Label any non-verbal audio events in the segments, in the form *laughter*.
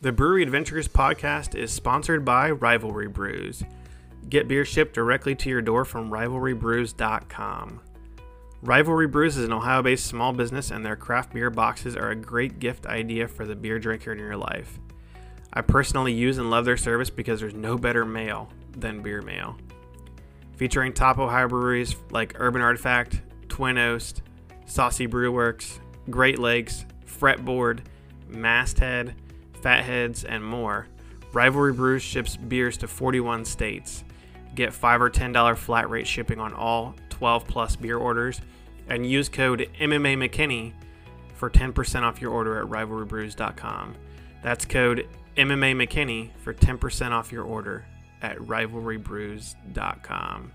The Brewery Adventures podcast is sponsored by Rivalry Brews. Get beer shipped directly to your door from rivalrybrews.com. Rivalry Brews is an Ohio based small business, and their craft beer boxes are a great gift idea for the beer drinker in your life. I personally use and love their service because there's no better mail than beer mail. Featuring top Ohio breweries like Urban Artifact, Twin Oast, Saucy Brewworks, Great Lakes, Fretboard, Masthead, Fatheads, and more, Rivalry Brews ships beers to 41 states. Get 5 or $10 flat rate shipping on all 12 plus beer orders and use code MMA McKinney for 10% off your order at rivalrybrews.com. That's code MMA McKinney for 10% off your order at rivalrybrews.com.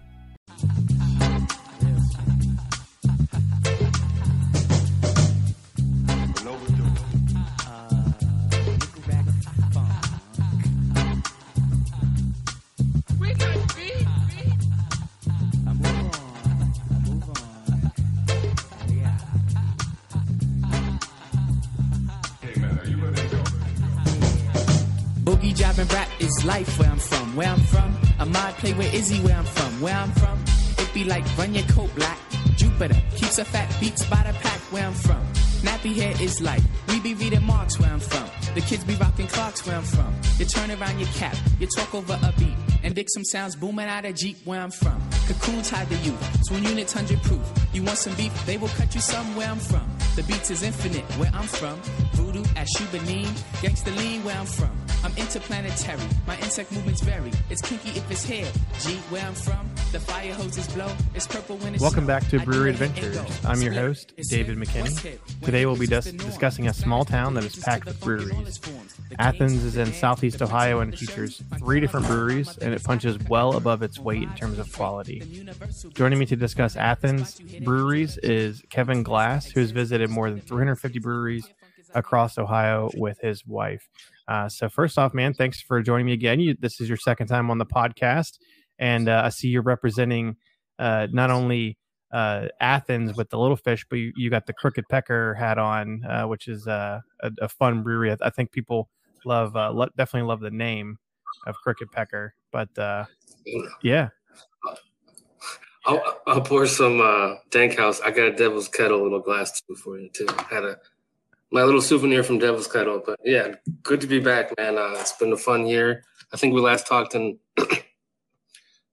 Boogie rap is life where I'm from. Where I'm from, Ahmad play with Izzy where I'm from. Where I'm from, it be like run your coat black. Jupiter keeps a fat beats by the pack where I'm from. Nappy hair is like we be reading marks where I'm from. The kids be rocking clocks where I'm from. You turn around your cap, you talk over a beat, and dig some sounds booming out of Jeep where I'm from. Cocoons hide the youth, twin units hundred proof. You want some beef, they will cut you somewhere I'm from. The beats is infinite where I'm from. Voodoo at Shubanin, gangsta lean where I'm from. I'm interplanetary, my insect movements vary. It's kinky if it's hair. G where I'm from, the fire hoses blow. It's purple when it's Welcome back to Brewery Adventures. I'm your host, David McKinney. what's hip? When Today we'll be dis- discussing a small town that is packed with breweries. ball is formed. The Athens is in southeast Ohio and features three different breweries, and it punches well above its weight in terms of quality. Joining me to discuss Athens breweries is Kevin Glass, who has visited more than 350 breweries across Ohio with his wife. Uh, so, first off, man, thanks for joining me again. You, this is your second time on the podcast, and uh, I see you're representing uh, not only uh, Athens with the Little Fish, but you, you got the Crooked Pecker hat on, uh, which is uh, a, a fun brewery. I, I think people love, lo- definitely love the name of Crooked Pecker. But yeah, I'll, I'll pour some uh, Dank House. I got a Devil's Kettle little glass too for you too. Had a my little souvenir from Devil's Kettle. But yeah, good to be back, man. Uh, it's been a fun year. I think we last talked in *clears throat* it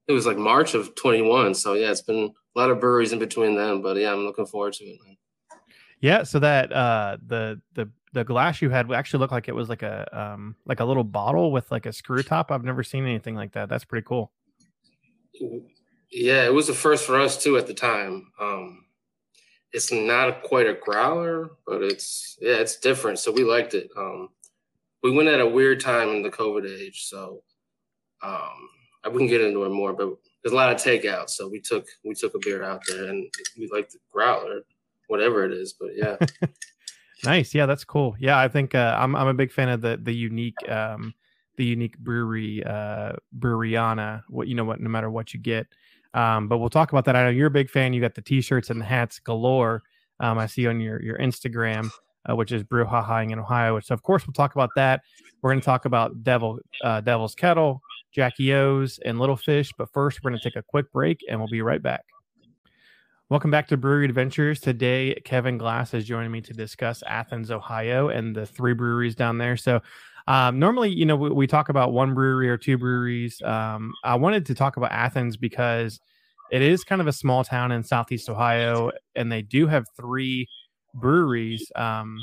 was like March of 21. So yeah, it's been a lot of breweries in between then. But yeah, I'm looking forward to it, man. Yeah, so that uh the the the glass you had actually looked like it was like a um like a little bottle with like a screw top. I've never seen anything like that. That's pretty cool. Yeah, it was the first for us too at the time. Um, it's not quite a growler, but it's yeah, it's different. So we liked it. Um, we went at a weird time in the COVID age, so um, I wouldn't get into it more, but there's a lot of takeout. So we took we took a beer out there, and we liked the growler, whatever it is. But yeah, *laughs* Nice. Yeah, that's cool. Yeah, I think uh, I'm I'm a big fan of the the unique um the unique brewery uh breweryana. What you know what no matter what you get. Um, but we'll talk about that. I know you're a big fan. You got the t-shirts and the hats galore. Um, I see on your your Instagram, uh, which is Brewhahaing in Ohio. So of course we'll talk about that. We're going to talk about Devil uh, Devil's Kettle, Jackie O's, and Little Fish. But first, we're going to take a quick break, and we'll be right back. Welcome back to Brewery Adventures. Today, Kevin Glass is joining me to discuss Athens, Ohio, and the three breweries down there. So, um, normally, you know, we, we talk about one brewery or two breweries. Um, I wanted to talk about Athens because it is kind of a small town in Southeast Ohio, and they do have three breweries, um,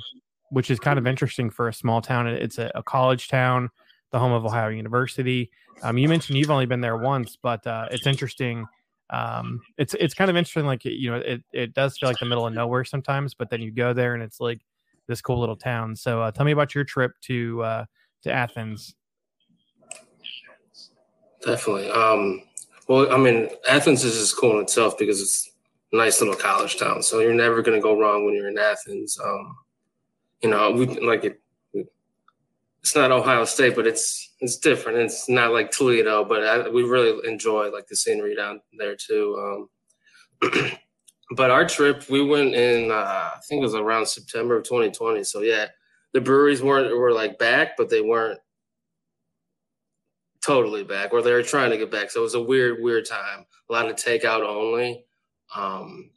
which is kind of interesting for a small town. It's a, a college town, the home of Ohio University. Um, you mentioned you've only been there once, but uh, it's interesting um it's it's kind of interesting like you know it it does feel like the middle of nowhere sometimes but then you go there and it's like this cool little town so uh, tell me about your trip to uh to athens definitely. Um, well, I mean, Athens is just cool in itself because it's a nice little college town. So you're never gonna go wrong when you're in Athens. Um, you know, we like it. It's not Ohio State, but it's it's different. It's not like Toledo, but I, we really enjoy like the scenery down there too. Um, *clears throat* but our trip, we went in. Uh, I think it was around September of 2020. So yeah, the breweries weren't were like back, but they weren't totally back, or they were trying to get back. So it was a weird, weird time. A lot of takeout only, um,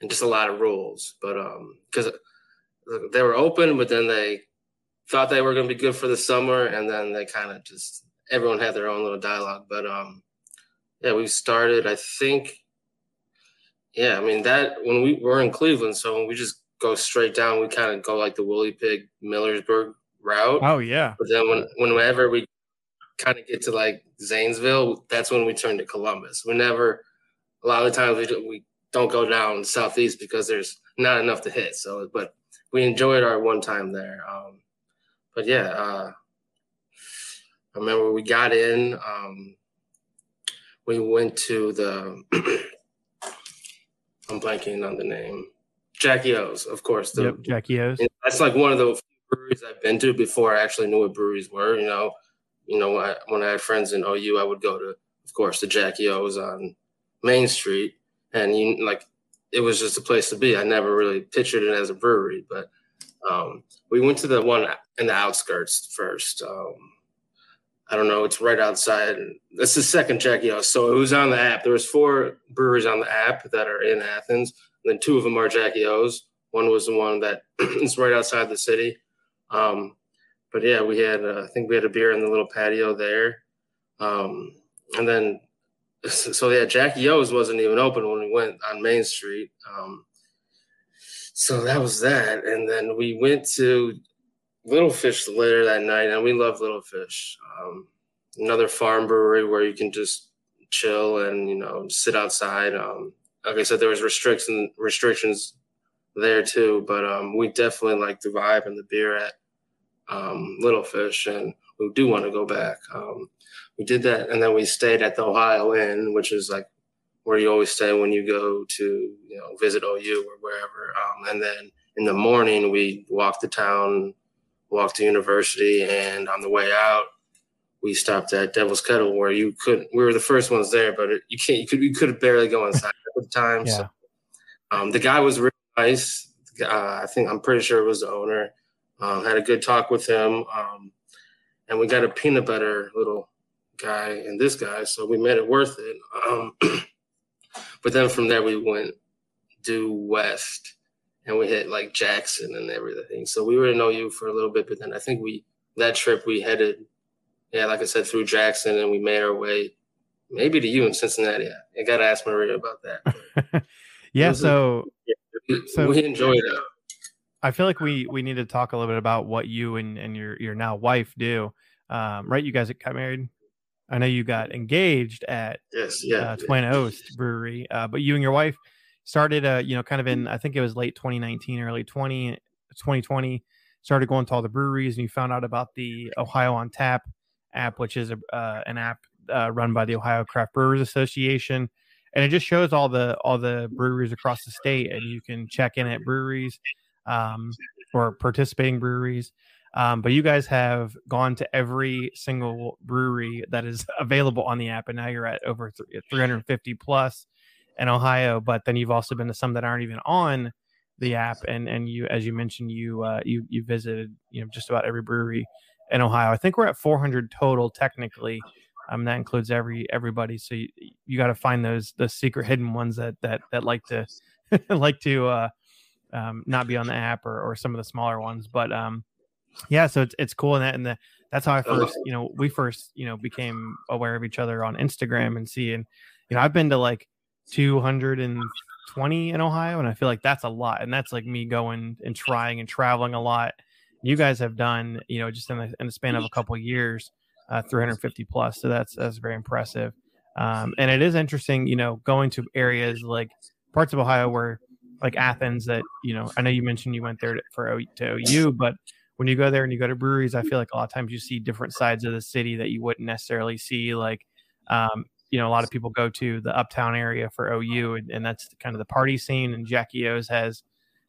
and just a lot of rules. But because um, they were open, but then they thought they were going to be good for the summer, and then they kind of just everyone had their own little dialogue. But um, yeah, we started. I think, yeah, I mean that when we were in Cleveland, so when we just go straight down, we kind of go like the Woolly Pig Millersburg route. Oh yeah. But then when whenever we kind of get to like Zanesville, that's when we turn to Columbus. We never. A lot of the times we we don't go down southeast because there's not enough to hit. So, but we enjoyed our one time there. Um, but yeah, uh, I remember we got in. Um, we went to the. *clears throat* I'm blanking on the name. Jackie O's, of course. The, yep, Jackie O's. That's like one of the breweries I've been to before I actually knew what breweries were. You know, you know, when I, when I had friends in OU, I would go to, of course, the Jackie O's on Main Street, and you like, it was just a place to be. I never really pictured it as a brewery, but um, we went to the one in the outskirts first. Um, I don't know. It's right outside. That's the second Jackie O's. So it was on the app. There was four breweries on the app that are in Athens then two of them are Jackie O's. One was the one that *clears throat* is right outside the city. Um, but yeah, we had uh, I think we had a beer in the little patio there. Um, and then *laughs* so yeah, Jackie O's wasn't even open when we went on Main Street. Um, so that was that. And then we went to Little Fish later that night, and we love Little Fish. Um, another farm brewery where you can just chill and you know sit outside. Um, like I said, there was restriction restrictions there too, but um, we definitely like the vibe and the beer at um, Little Fish, and we do want to go back. Um, we did that, and then we stayed at the Ohio Inn, which is like where you always stay when you go to you know visit OU or wherever. Um, and then in the morning, we walked the town, walked to university, and on the way out, we stopped at Devil's Kettle, where you couldn't. We were the first ones there, but it, you can't. You could. You could barely go inside at the time. Yeah. So, um, the guy was really nice. Uh, I think I'm pretty sure it was the owner. Um, had a good talk with him, um, and we got a peanut butter little guy and this guy, so we made it worth it. Um, *clears throat* but then from there we went due west, and we hit like Jackson and everything. So we were in OU for a little bit, but then I think we that trip we headed yeah, like I said, through Jackson, and we made our way maybe to you in Cincinnati. I got to ask Maria about that. *laughs* yeah, so a, so we enjoyed it. I feel like we we need to talk a little bit about what you and, and your your now wife do. Um, right, you guys got married. I know you got engaged at yes, yeah, uh, Twin Oast Brewery, uh, but you and your wife started, uh, you know, kind of in I think it was late 2019, early 20, 2020. Started going to all the breweries, and you found out about the Ohio on Tap app, which is a, uh, an app uh, run by the Ohio Craft Brewers Association, and it just shows all the all the breweries across the state, and you can check in at breweries um, or participating breweries. Um, but you guys have gone to every single brewery that is *laughs* available on the app, and now you're at over 350 plus in Ohio. But then you've also been to some that aren't even on the app, and and you, as you mentioned, you uh, you you visited you know just about every brewery in Ohio. I think we're at 400 total technically. Um, that includes every everybody. So you, you got to find those the secret hidden ones that that that like to *laughs* like to uh, um, not be on the app or, or some of the smaller ones. But um, yeah, so it's it's cool and that and the that's how I first you know we first you know became aware of each other on Instagram and seeing you know I've been to like 220 in Ohio and I feel like that's a lot and that's like me going and trying and traveling a lot you guys have done, you know, just in the, in the span of a couple of years, uh, 350 plus. So that's that's very impressive. Um, and it is interesting, you know, going to areas like parts of Ohio where, like Athens, that you know, I know you mentioned you went there to, for to OU, but when you go there and you go to breweries, I feel like a lot of times you see different sides of the city that you wouldn't necessarily see. Like, um, you know, a lot of people go to the uptown area for OU, and, and that's kind of the party scene. And Jackie O's has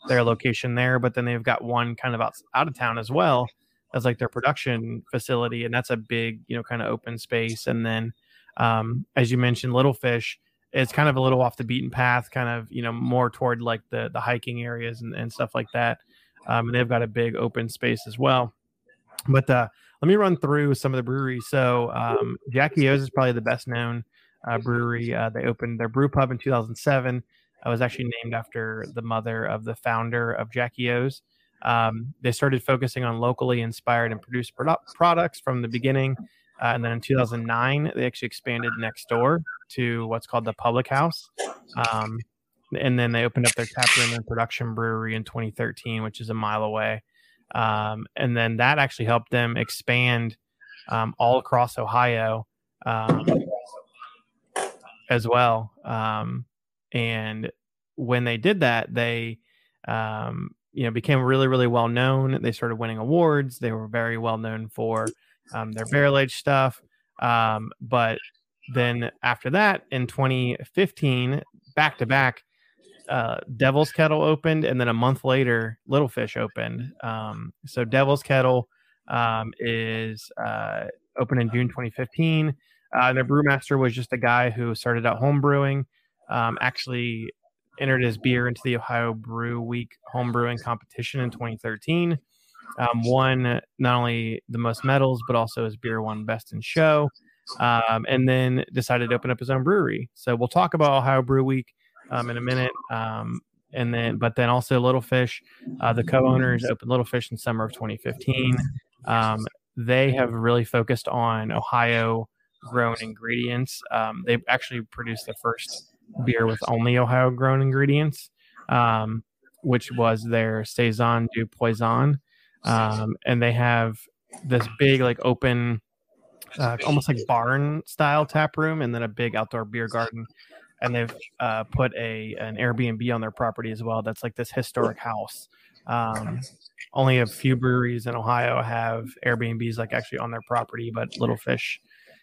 their location there, but then they've got one kind of out, out of town as well as like their production facility, and that's a big, you know, kind of open space. And then, um, as you mentioned, Little Fish is kind of a little off the beaten path, kind of you know more toward like the the hiking areas and, and stuff like that. um, and they've got a big open space as well. But uh, let me run through some of the breweries. So um, Jackie O's is probably the best known uh, brewery. Uh, they opened their brew pub in 2007. I was actually named after the mother of the founder of Jackie O's. Um, they started focusing on locally inspired and produced produ- products from the beginning. Uh, and then in 2009, they actually expanded next door to what's called the Public House. Um, and then they opened up their tap room and production brewery in 2013, which is a mile away. Um, and then that actually helped them expand um, all across Ohio um, as well. Um, and when they did that, they um, you know became really really well known. They started winning awards. They were very well known for their barrel age stuff. Um, but then after that, in 2015, back to back, uh, Devil's Kettle opened, and then a month later, Little Fish opened. Um, so Devil's Kettle um, is uh, opened in June 2015. Uh, their brewmaster was just a guy who started out home brewing. Um, actually, entered his beer into the Ohio Brew Week home brewing competition in 2013. Um, won not only the most medals, but also his beer won best in show. Um, and then decided to open up his own brewery. So we'll talk about Ohio Brew Week um, in a minute. Um, and then, but then also Little Fish, uh, the co-owners opened Little Fish in summer of 2015. Um, they have really focused on Ohio grown ingredients. Um, they actually produced the first beer with only Ohio grown ingredients, um, which was their Saison du Poison. Um, and they have this big, like, open, uh, almost like barn style tap room, and then a big outdoor beer garden. And they've uh, put a an Airbnb on their property as well. That's like this historic house. Um, only a few breweries in Ohio have Airbnbs like actually on their property, but Little Fish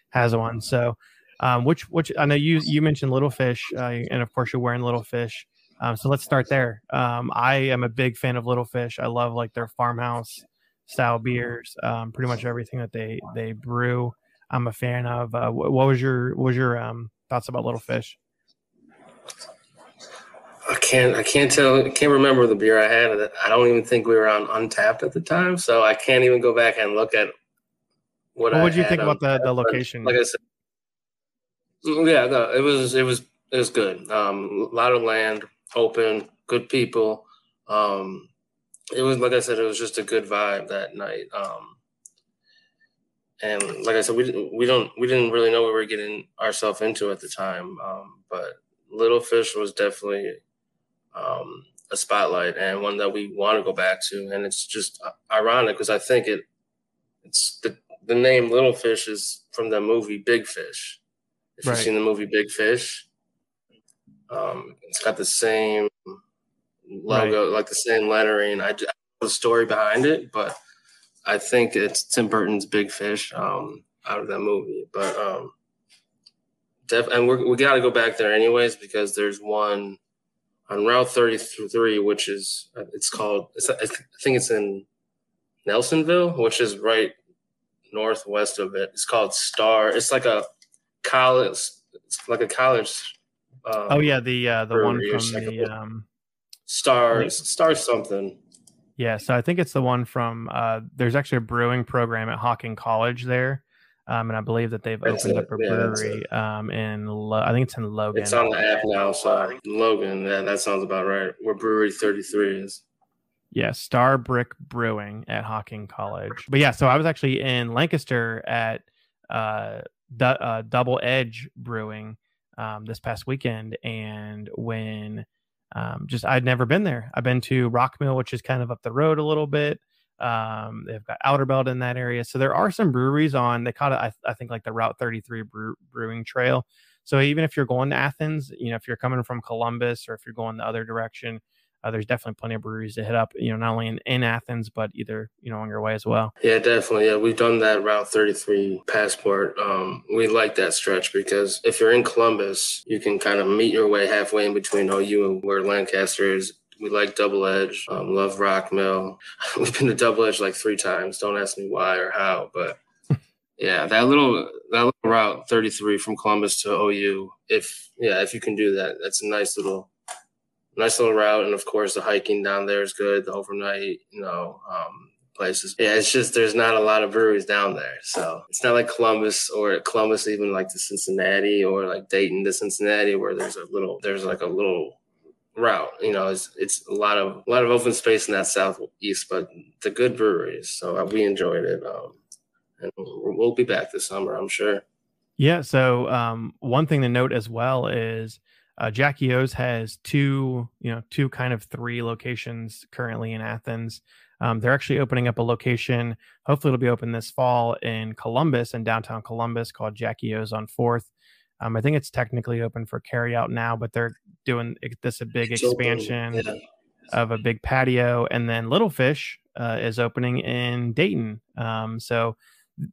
has one. So um, which which I know you you mentioned Little Fish, uh, and of course you're wearing Little Fish. Um, so let's start there. Um, I am a big fan of Little Fish. I love like their farmhouse style beers. Um, pretty much everything that they they brew, I'm a fan of. Uh, what, was your what was your um, thoughts about Little Fish? I can't I can't tell I can't remember the beer I had. I don't even think we were on Untappd at the time, so I can't even go back and look at what. What would you think about the the location? Like I said, yeah, no, it was it was it was good. Um, a lot of land, open, good people. Um, it was like I said, it was just a good vibe that night. Um, and like I said, we we don't we didn't really know what we were getting ourselves into at the time. Um, but Little Fish was definitely um, a spotlight and one that we want to go back to. And it's just ironic because I think it it's the the name Little Fish is from the movie Big Fish. If right. you've seen the movie Big Fish, um, it's got the same logo, right. like the same lettering. I, I know the story behind it, but I think it's Tim Burton's Big Fish um, out of that movie. But um, def- and we're, we got to go back there anyways because there's one on Route 33, which is it's called. It's, I think it's in Nelsonville, which is right northwest of it. It's called Star. It's like a college, it's like a college. Um, oh yeah, the uh, the one from the um, stars stars something. Yeah, so I think it's the one from. Uh, there's actually a brewing program at Hocking College there, um, and I believe that they've opened it. up a brewery yeah, um, in. Lo- I think it's in Logan. It's on the app now, so Logan. Yeah, that sounds about right. Where Brewery Thirty Three is. Yeah, Star Brick Brewing at Hocking College. But yeah, so I was actually in Lancaster at uh, du- uh, Double Edge Brewing um, this past weekend, and when um, just I'd never been there. I've been to Rock Mill, which is kind of up the road a little bit. Um, they've got Outerbelt in that area, so there are some breweries on. They call it, I, I think, like the Route 33 brew, Brewing Trail. So even if you're going to Athens, you know, if you're coming from Columbus or if you're going the other direction, uh, there's definitely plenty of breweries to hit up, you know, not only in, in Athens, but either, you know, on your way as well. Yeah, definitely. Yeah, we've done that Route 33 passport. Um, we like that stretch because if you're in Columbus, you can kind of meet your way halfway in between OU and where Lancaster is. We like Double Edge, um, love Rock Mill. *laughs* We've been to Double Edge like three times. Don't ask me why or how, but *laughs* yeah, that little that little route 33 from Columbus to OU. If yeah, if you can do that, that's a nice little nice little route, and of course the hiking down there is good. The overnight, you know, um, places. Yeah, it's just there's not a lot of breweries down there, so it's not like Columbus or Columbus even like to Cincinnati or like Dayton to Cincinnati where there's a little there's like a little route. You know, it's it's a lot of a lot of open space in that southeast, but the good breweries. So uh, we enjoyed it, um, and we'll be back this summer, I'm sure. Yeah. So um, one thing to note as well is uh, Jackie O's has two, you know, two kind of three locations currently in Athens. Um, they're actually opening up a location. Hopefully, it'll be open this fall in Columbus, in downtown Columbus, called Jackie O's on Fourth. Um, I think it's technically open for carry out now, but they're doing this a big expansion of a big patio, and then Little Fish uh, is opening in Dayton. Um, so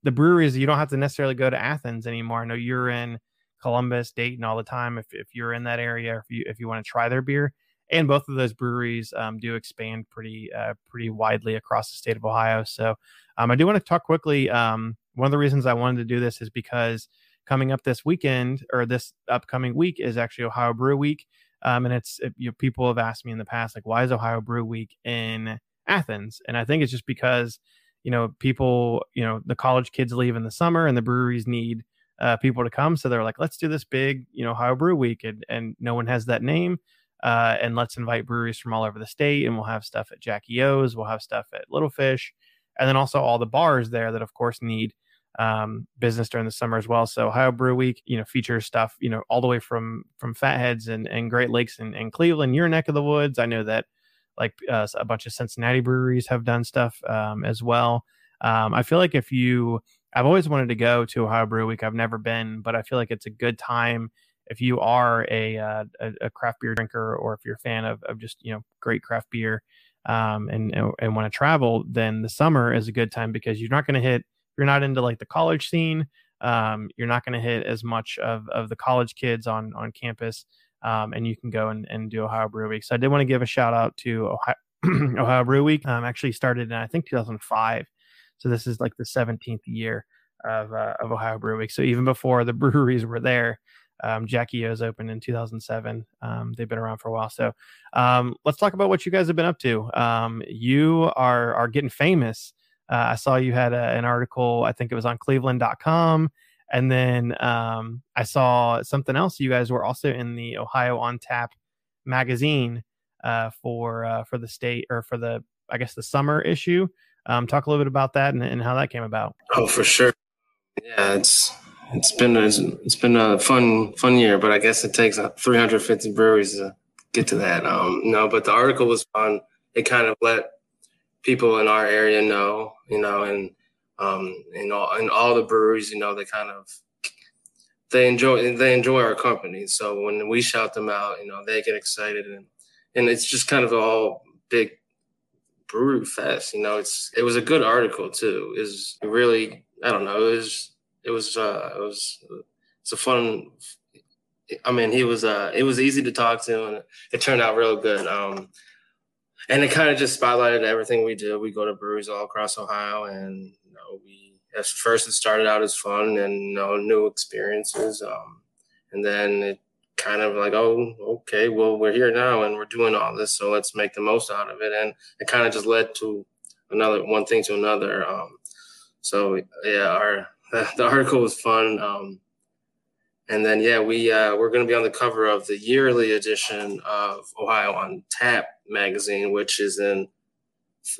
the breweries you don't have to necessarily go to Athens anymore. I know you're in Columbus, Dayton all the time. If if you're in that area, if you if you want to try their beer, and both of those breweries um, do expand pretty uh, pretty widely across the state of Ohio. So um, I do want to talk quickly. Um, one of the reasons I wanted to do this is because coming up this weekend or this upcoming week is actually Ohio Brew Week, um, and it's you know, people have asked me in the past like why is Ohio Brew Week in Athens, and I think it's just because you know people you know the college kids leave in the summer and the breweries need uh, people to come, so they're like let's do this big you know Ohio Brew Week, and and no one has that name uh, and let's invite breweries from all over the state. And we'll have stuff at Jackie O's, we'll have stuff at Little Fish, and then also all the bars there that, of course, need um, business during the summer as well. So Ohio Brew Week, you know, features stuff, you know, all the way from from Fatheads and, and Great Lakes and, and Cleveland, your neck of the woods. I know that like uh, a bunch of Cincinnati breweries have done stuff um, as well. Um, I feel like if you, I've always wanted to go to Ohio Brew Week. I've never been, but I feel like it's a good time if you are a, uh, a, craft beer drinker or if you're a fan of, of just you know great craft beer um, and and, and want to travel, then the summer is a good time because you're not going to hit. You're not into like the college scene. Um, you're not going to hit as much of, of the college kids on on campus, um, and you can go and, and do Ohio Brew Week. So I did want to give a shout out to Ohio, *clears throat* Ohio Brew Week. Um, actually started in I think 2005, so this is like the 17th year of uh, of Ohio Brew Week. So even before the *laughs* breweries were there, um, Jackie O's opened in 2007. Um, they've been around for a while. So um, let's talk about what you guys have been up to. Um, you are are getting famous. Uh, I saw you had a, an article. I think it was on Cleveland.com, and then um, I saw something else. You guys were also in the Ohio on Tap magazine uh, for uh, for the state or for the I guess the summer issue. Um, talk a little bit about that and, and how that came about. Oh, for sure. Yeah, it's it's been a, it's been a fun fun year, but I guess it takes 350 breweries to get to that. Um, no, but the article was fun. It kind of let people in our area know, you know, and um, and all and all the breweries, you know, they kind of they enjoy they enjoy our company. So when we shout them out, you know, they get excited and and it's just kind of all big brewery fest. You know, it's it was a good article too. Is really I don't know. It was it was uh, it was it's a fun. I mean, he was uh, it was easy to talk to, and it turned out real good. Um, and it kind of just spotlighted everything we do. We go to breweries all across Ohio, and you know, we at first it started out as fun and you know new experiences, um, and then it kind of like, oh, okay, well we're here now and we're doing all this, so let's make the most out of it. And it kind of just led to another one thing to another. Um, so yeah, our *laughs* the, article was fun. Um, and then yeah, we uh, we're going to be on the cover of the yearly edition of Ohio on Tap magazine, which is in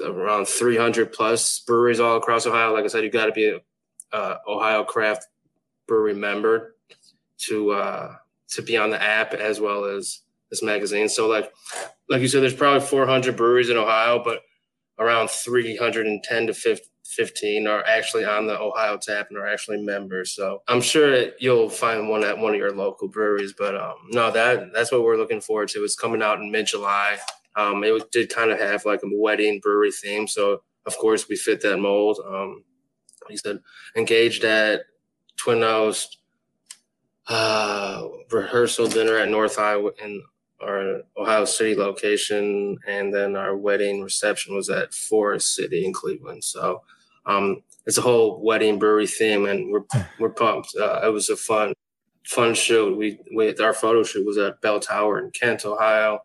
around 300 plus breweries all across Ohio. Like I said, you got to be uh, Ohio Craft Brewery member to uh, to be on the app as well as this magazine. So like like you said, there's probably 400 breweries in Ohio, but around 310 to 50 15 are actually on the Ohio tap and are actually members. So I'm sure you'll find one at one of your local breweries. But um, no, that that's what we're looking forward to. It's coming out in mid July. Um, it did kind of have like a wedding brewery theme, so of course we fit that mold. Um, he said engaged at Twin Oast uh, rehearsal dinner at North Iowa in our Ohio City location, and then our wedding reception was at Forest City in Cleveland. So um, it's a whole wedding brewery theme, and we're we're pumped. Uh, it was a fun fun shoot. We, we our photo shoot was at Bell Tower in Kent, Ohio.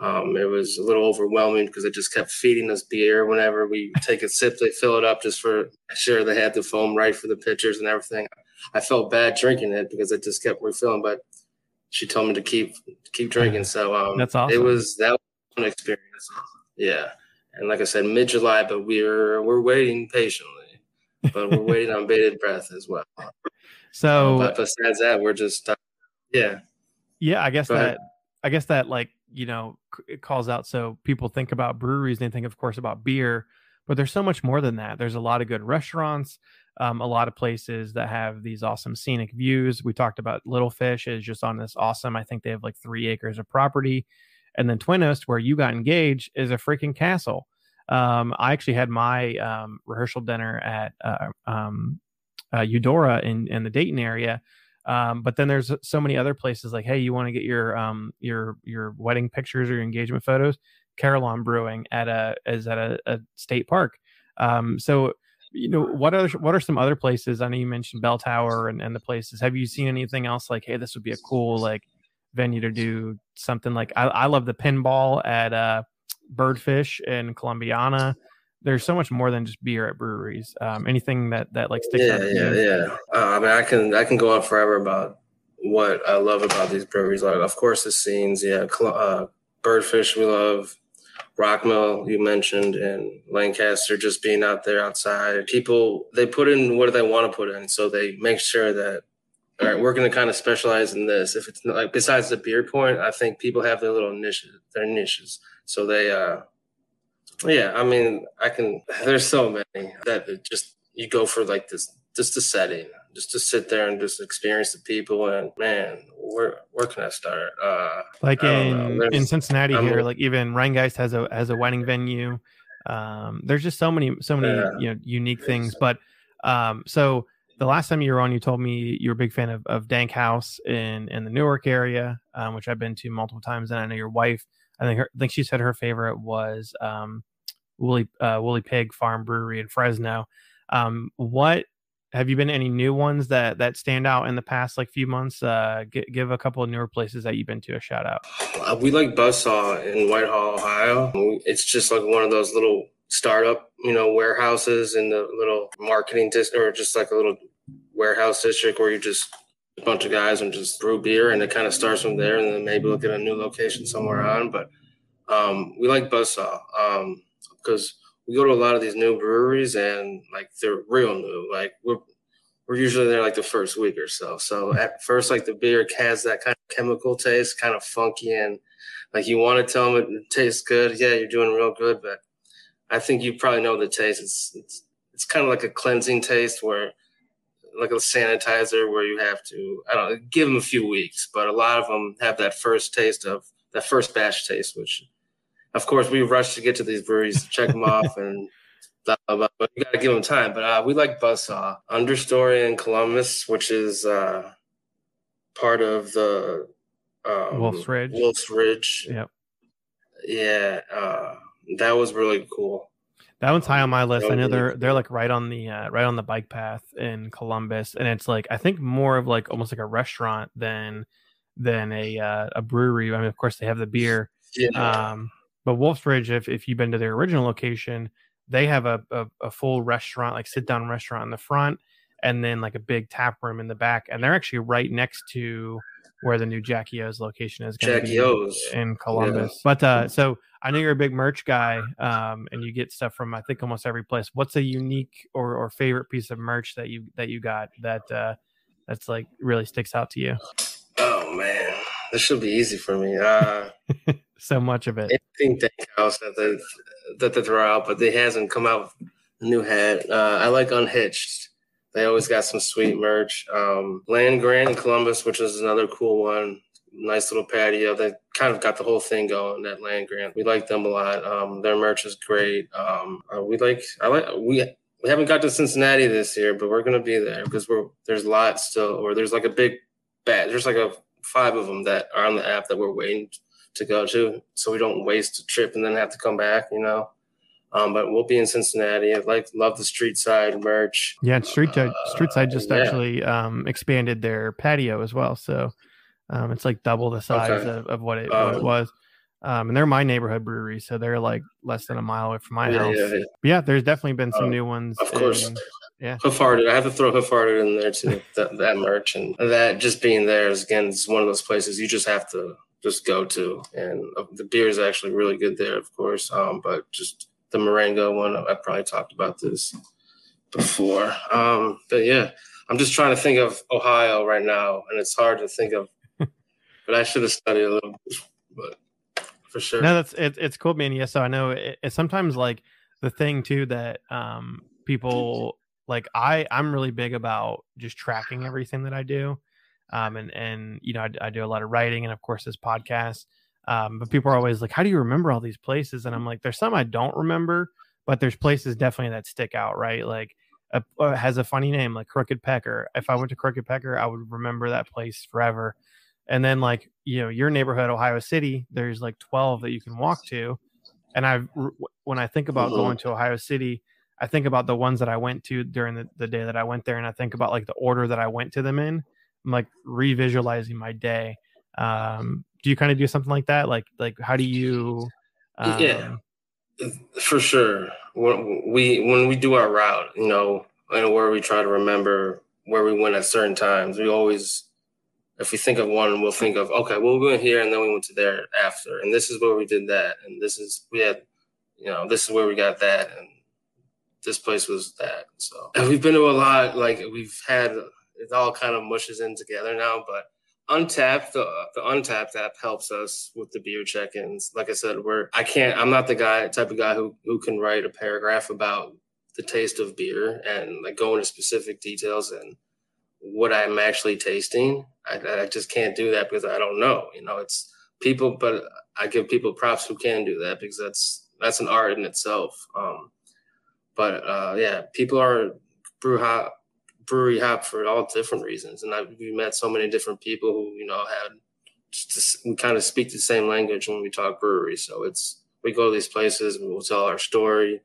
Um, it was a little overwhelming because they just kept feeding us beer whenever we take a sip. They fill it up just for sure they had the foam right for the pitchers and everything. I felt bad drinking it because it just kept refilling, but she told me to keep keep drinking. So um, That's awesome. It was that was an experience. Yeah, and like I said, mid July, but we're we're waiting patiently, but we're waiting on bated breath as well. *laughs* So but besides that, we're just uh, yeah. yeah, I guess that I guess that like you know it calls out so people think about breweries and they think of course about beer, but there's so much more than that. There's a lot of good restaurants, um, a lot of places that have these awesome scenic views. We talked about Little Fish is just on this awesome. I think they have like three acres of property, and then Twin Oast, where you got engaged, is a freaking castle. Um, I actually had my um, rehearsal dinner at uh, um, uh, Eudora in in the Dayton area. Um, but then there's so many other places like, hey, you want to get your um your your wedding pictures or your engagement photos? Carillon Brewing at a is at a, a state park. Um, so you know what are what are some other places? I know you mentioned Bell Tower and, and the places. Have you seen anything else like, hey, this would be a cool like venue to do something like? I, I love the pinball at uh Birdfish in Columbiana. There's so much more than just beer at breweries. Um, anything that that like sticks out Yeah, to yeah, you? yeah. Uh, I mean, I can I can go on forever about what I love about these breweries. Like, of course, the scenes. Yeah, uh, Birdfish, we love. Rockmill, you mentioned, and Lancaster, just being out there outside. People they put in what they want to put in, so they make sure that. All right, we're going to kind of specialize in this. If it's not, like besides the beer point, I think people have their little niches, their niches. So they, uh yeah, I mean, I can. There's so many that just you go for like this, just the setting, just to sit there and just experience the people. And man, where where can I start? Uh, like I don't know. in in Cincinnati I'm- here, like even Rheingeist has a has a wedding venue. Um, there's just so many so many Yeah. you know unique things. But um, so the last time you were on, you told me you were a big fan of, of Dank House in in the Newark area, um, which I've been to multiple times, and I know your wife. I think her, I think she said her favorite was um, Woolly uh, Woolly Pig Farm Brewery in Fresno. Um, what have you been any new ones that that stand out in the past like few months? Uh, g- give a couple of newer places that you've been to a shout out. Uh, we like Buzzsaw in Whitehall, Ohio. It's just like one of those little startup, you know, warehouses in the little marketing district, or just like a little warehouse district where you just a bunch of guys and just brew beer, and it kind of starts from there, and then maybe look at a new location somewhere on. But um, we like Buzzsaw um, because we go to a lot of these new breweries, and like they're real new. Like we're we're usually there like the first week or so. So at first, like the beer has that kind of chemical taste, kind of funky, and like you want to tell them it tastes good. Yeah, you're doing real good, but I think you probably know the taste. It's it's it's kind of like a cleansing taste where like a sanitizer where you have to I don't know, give them a few weeks, but a lot of them have that first taste of that first batch taste, which of course we rush to get to these breweries to check them *laughs* off and blah, blah, blah, but you got to give them time. But uh, we like Buzzsaw, Understory in Columbus, which is uh, part of the um, Wolf's Ridge. Wolf's Ridge. Yep. Yeah, uh, that was really cool. That one's high on my list. I know they're they're like right on the uh, right on the bike path in Columbus, and it's like I think more of like almost like a restaurant than than a uh, a brewery. I mean, of course they have the beer, Yeah, um, but Wolf's Ridge, if if you've been to their original location, they have a a, a full restaurant, like sit down restaurant in the front, and then like a big tap room in the back, and they're actually right next to where the new Jackie O's location is going to Jackie be O's. in Columbus. But uh, so I know you're a big merch guy, um, and you get stuff from I think almost every place. What's a unique or, or favorite piece of merch that you that you got that uh, that's like really sticks out to you? Oh man, this should be easy for me. Uh, *laughs* So much of it. anything Dank House that they that they throw out, but they hasn't come out with a new hat. Uh, I like Unhitched. They always got some sweet merch. Um, Land Grant in Columbus, which is another cool one. Nice little patio. They kind of got the whole thing going. That Land Grant, we like them a lot. Um, their merch is great. Um, uh, we like. I like. We we haven't got to Cincinnati this year, but we're gonna be there because we're there's lots still, or there's like a big batch. There's like a five of them that are on the app that we're waiting to go to, so we don't waste a trip and then have to come back. You know. Um, but we'll be in Cincinnati. I like love the street side merch. Yeah, Street Side, Street Side just Uh, yeah. actually um, expanded their patio as well, so um, it's like double the size Okay. of, of what it what it Um, was. Um, and they're my neighborhood brewery, so they're like less than a mile away from my Yeah, house. yeah, yeah. Yeah, there's definitely been some Oh, new ones. of course. Yeah. I have to throw Hoof in there too. *laughs* That that merch and that just being there is again it's one of those places you just have to just go to. And uh, the beer is actually really good there, of course. Um, but just the Marengo one, I probably talked about this before. Um, but yeah, I'm just trying to think of Ohio right now, and it's hard to think of. *laughs* but I should have studied a little bit, but for sure. No, that's it, it's cool, man. Yeah, so I know it, it's sometimes like the thing too that um people like I I'm really big about just tracking everything that I do, um and and you know I, I do a lot of writing and of course this podcast, um but people are always like, how do you remember all these places? And I'm like, there's some I don't remember, but there's places definitely that stick out, right? Like. A, uh, has a funny name like Crooked Pecker. If I went to Crooked Pecker, I would remember that place forever. And then like you know your neighborhood, Ohio City, there's like 12 that you can walk to. And I when I think about Mhm. going to Ohio City, I think about the ones that I went to during the, the day that I went there, and I think about like the order that I went to them in. I'm like revisualizing my day. Um, do you kind of do something like that? Like like how do you? Um, Yeah. for sure when we when we do our route you know and where we try to remember where we went at certain times we always if we think of one we'll think of okay well we went here and then we went to there after and this is where we did that and this is we had you know this is where we got that and this place was that so and we've been to a lot like we've had it all kind of mushes in together now but Untappd, the, the Untappd app helps us with the beer check-ins. Like I said, we're I can't. I'm not the guy type of guy who who can write a paragraph about the taste of beer and like go into specific details and what I'm actually tasting. I, I just can't do that because I don't know. You know, it's people, but I give people props who can do that because that's that's an art in itself. Um, but uh, yeah, people are brew hop brewery hop for all different reasons, and I, we met so many different people who you know had we kind of speak the same language when we talk brewery. So it's we go to these places and we'll tell our story,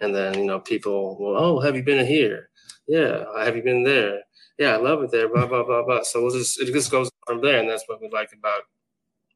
and then you know people will oh have you been here? Yeah, have you been there? Yeah, I love it there. Blah blah blah blah. So we'll just it just goes from there, and that's what we like about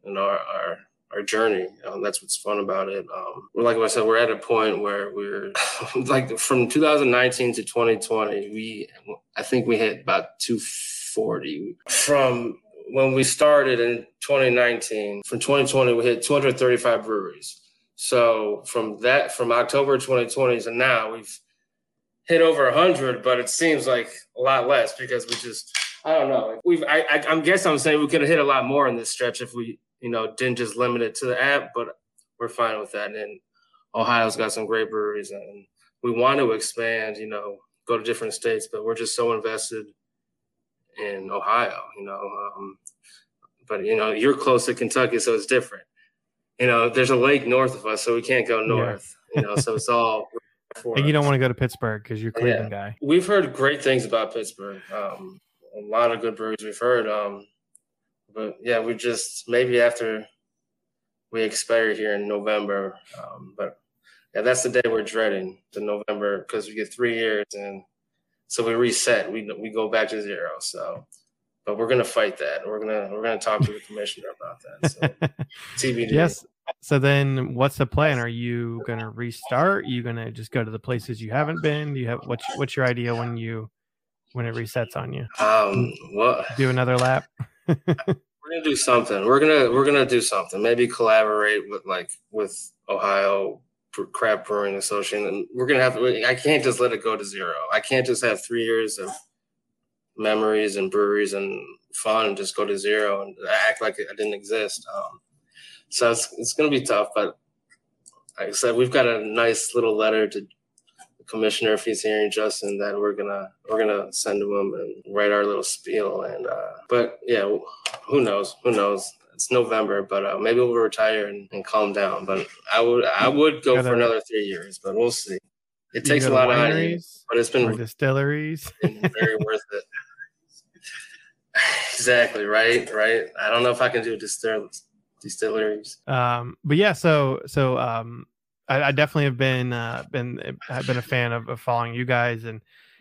you know our our, our journey. Um, that's what's fun about it. Um, like I said, we're at a point where we're *laughs* like from 2019 to 2020, we I think we hit about 240 from when we started in 2019. From 2020, we hit 235 breweries. So from that, from October 2020 to now, we've hit over 100, but it seems like a lot less because we just I don't know. We've I, I I'm guess I'm saying we could have hit a lot more in this stretch if we you know didn't just limit it to the app, but we're fine with that. And Ohio's got some great breweries, and we want to expand. You know, go to different states, but we're just so invested in Ohio. You know, um, but you know you're close to Kentucky, so it's different. You know, there's a lake north of us, so we can't go north. You know, so it's all. for *laughs* and you don't want to go to Pittsburgh because you're a Cleveland guy. We've heard great things about Pittsburgh. Um, a lot of good breweries we've heard. Um, but yeah, we just maybe after we expire here in November. Um, but yeah, that's the day we're dreading the November because we get three years and so we reset. We we go back to zero. So, but we're gonna fight that. We're gonna we're gonna talk to the commissioner about that. So *laughs* TBD. yes. So then, what's the plan? Are you gonna restart? you gonna just go to the places you haven't been? Do you have what's what's your idea when you when it resets on you? Um. Well. Do another lap? We're gonna do something. We're gonna we're gonna do something. Maybe collaborate with like with Ohio Craft Brewing Association, and we're gonna have. I can't just let it go to zero. I can't just have three years of memories and breweries and fun and just go to zero and act like it didn't exist. Um, so it's it's gonna be tough, but like I said, we've got a nice little letter to commissioner if he's hearing Justin that we're gonna we're gonna send to him and write our little spiel and uh but yeah who knows who knows? It's November but uh, maybe we'll retire and, and calm down but I would I would go Gotta- for another three years but we'll see. It takes a lot of energy but it's been, distilleries. *laughs* been very worth it. *laughs* Exactly right right? I don't know if I can do distill distilleries. Um but yeah so so um i, I definitely have been uh been have been a fan of, of following you guys and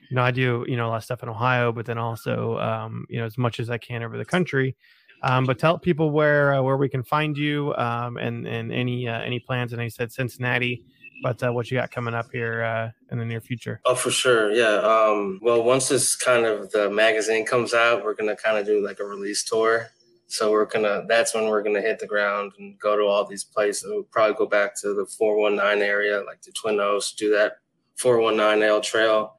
you know i do you know a lot of stuff in ohio but then also um you know as much as i can over the country Um, but tell people where uh, where we can find you um, and and any uh, any plans. And he said Cincinnati, but uh, what you got coming up here uh, in the near future? Oh, for sure. Yeah. Um, well, once this kind of the magazine comes out, we're gonna kind of do like a release tour. So we're gonna. That's when we're gonna hit the ground and go to all these places. We'll probably go back to the 419 area, like the Twin Oast, do that 419 Ale Trail.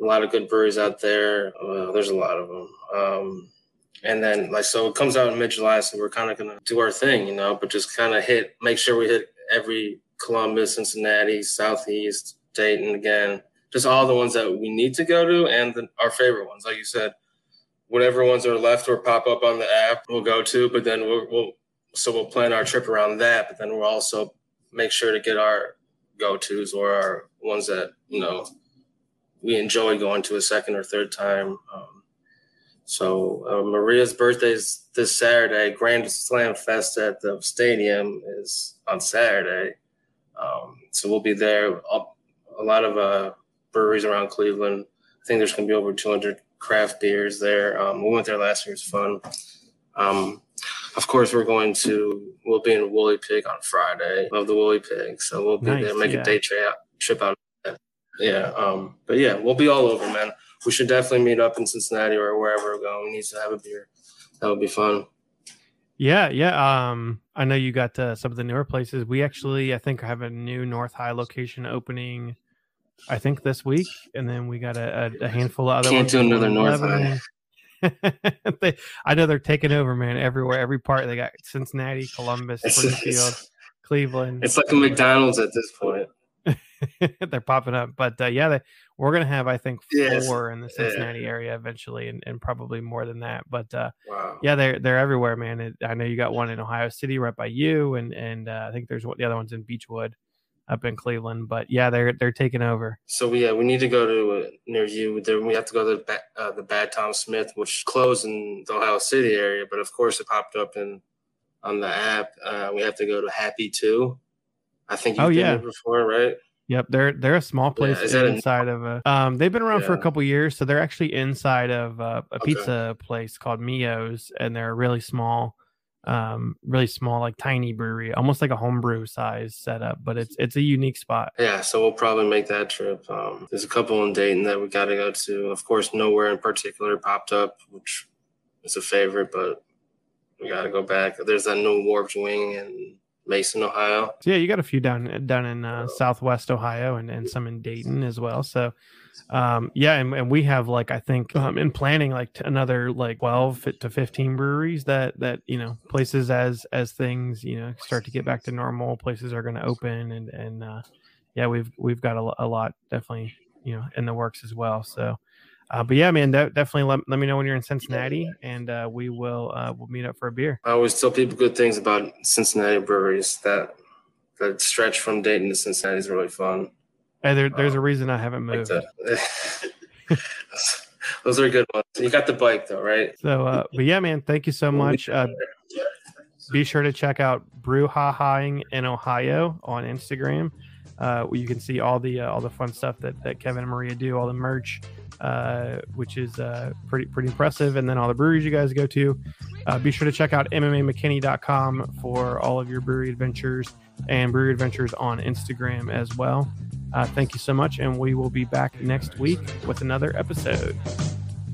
A lot of good breweries out there. Uh, there's a lot of them. Um, and then like so it comes out in mid July, so we're kind of gonna do our thing, you know, but just kind of hit, make sure we hit every Columbus, Cincinnati, Southeast, Dayton again, just all the ones that we need to go to, and the, our favorite ones, like you said, whatever ones are left or pop up on the app, we'll go to. But then we'll, we'll so we'll plan our trip around that. But then we'll also make sure to get our go tos or our ones that you know we enjoy going to a second or third time. Um, so uh, Maria's birthday is this Saturday. Grand Slam Fest at the stadium is on Saturday. Um, so we'll be there. A lot of uh, breweries around Cleveland. I think there's going to be over 200 craft beers there. Um, we went there last year. It was fun. Um, of course, we're going to. We'll be in Woolly Pig on Friday. Love the Woolly Pig, so we'll be Nice, there. Make yeah. a day trip trip out. Yeah. Um, but yeah, we'll be all over, man. We should definitely meet up in Cincinnati or wherever we're going. We need to have a beer. That would be fun. Yeah, yeah. Um, I know you got uh, some of the newer places. We actually, I think, have a new North High location opening. I think this week, and then we got a, a, a handful of other. Can't do another North *laughs* they, I know they're taking over, man. Everywhere, every part. They got Cincinnati, Columbus, It's, Springfield, it's, Cleveland. it's like a McDonald's at this point. *laughs* they're popping up. But uh, yeah, they, we're gonna have I think four in the Yeah. Cincinnati area eventually, and, and probably more than that. But uh, Wow. yeah, they're they're everywhere, man. It, I know you got one in Ohio City right by you, and and uh, I think there's what the other one's in Beachwood, up in Cleveland. But yeah, they're they're taking over. So yeah, we need to go to uh, near you. Then we have to go to the, uh, the Bad Tom Smith, which closed in the Ohio City area, but of course it popped up in on the app. Uh, we have to go to Happy Two. I think you've Oh, been yeah. before, right? Yep, they're they're a small place is that a- inside of a. Um, they've been around for a Yeah. couple years, so they're actually inside of uh, a Okay. pizza place called Mio's, and they're really small, um, really small, like tiny brewery, almost like a homebrew size setup. But it's it's a unique spot. Yeah, so we'll probably make that trip. Um, there's a couple in Dayton that we got to go to. Of course, nowhere in particular popped up, which is a favorite, but we got to go back. There's that new Warped Wing in Mason, Ohio. So yeah, you got a few down down in uh, Southwest Ohio and, and some in Dayton as well. So um, yeah, and, and we have like I think um, in planning like t- another like twelve to fifteen breweries that that you know places as as things you know start to get back to normal, places are going to open and and uh, yeah, we've we've got a, a lot definitely you know in the works as well. So. Uh, but yeah, man, de- definitely let, let me know when you're in Cincinnati, and uh, we will uh, we'll meet up for a beer. I always tell people good things about Cincinnati breweries. That that stretch from Dayton to Cincinnati is really fun. Hey, there, there's a reason I haven't moved. that. *laughs* Those are good ones. You got the bike though, right? So, uh, but yeah, man, thank you so much. Uh, be sure to check out Brewhahaing in Ohio on Instagram. Uh, where you can see all the uh, all the fun stuff that, that Kevin and Maria do, all the merch, uh, which is uh, pretty pretty impressive, and then all the breweries you guys go to. Uh, be sure to check out MMAMcKinney.com for all of your brewery adventures and brewery adventures on Instagram as well. Uh, thank you so much, and we will be back next week with another episode.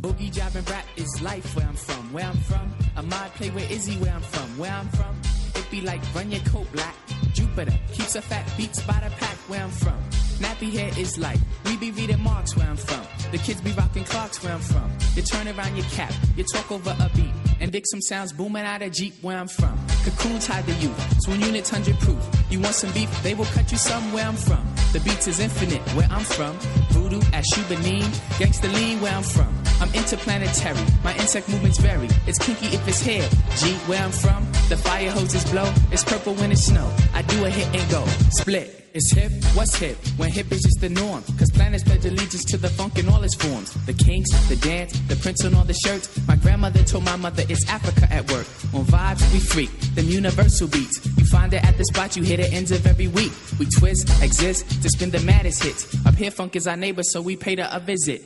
Boogie jobbing rap is life where I'm from. Where I'm from, a mod play where Izzy where I'm from. Where I'm from, it be like run your coat black. Jupiter keeps a fat beats by the pack where I'm from. Nappy hair is like we be reading marks where I'm from. The kids be rocking clocks where I'm from. You turn around your cap, you talk over a beat, and dig some sounds booming out of Jeep where I'm from. Cocoons hide the youth, swoon units hundred proof. You want some beef? They will cut you some where I'm from. The beats is infinite where I'm from. Voodoo at Shubanim, gangsta lean where I'm from. I'm interplanetary, my insect movements vary. It's kinky if it's hair. G, where I'm from, the fire hoses blow. It's purple when it's snow. I do a hit and go. Split. It's hip, what's hip? When hip is just the norm. Cause planets pledge allegiance to the funk in all its forms. The kinks, the dance, the prints on all the shirts. My grandmother told my mother it's Africa at work. On vibes, we freak. Them universal beats. You find it at the spot you hit it ends of every week. We twist, exist to spin the maddest hits. Up here, funk is our neighbor, so we paid to a visit.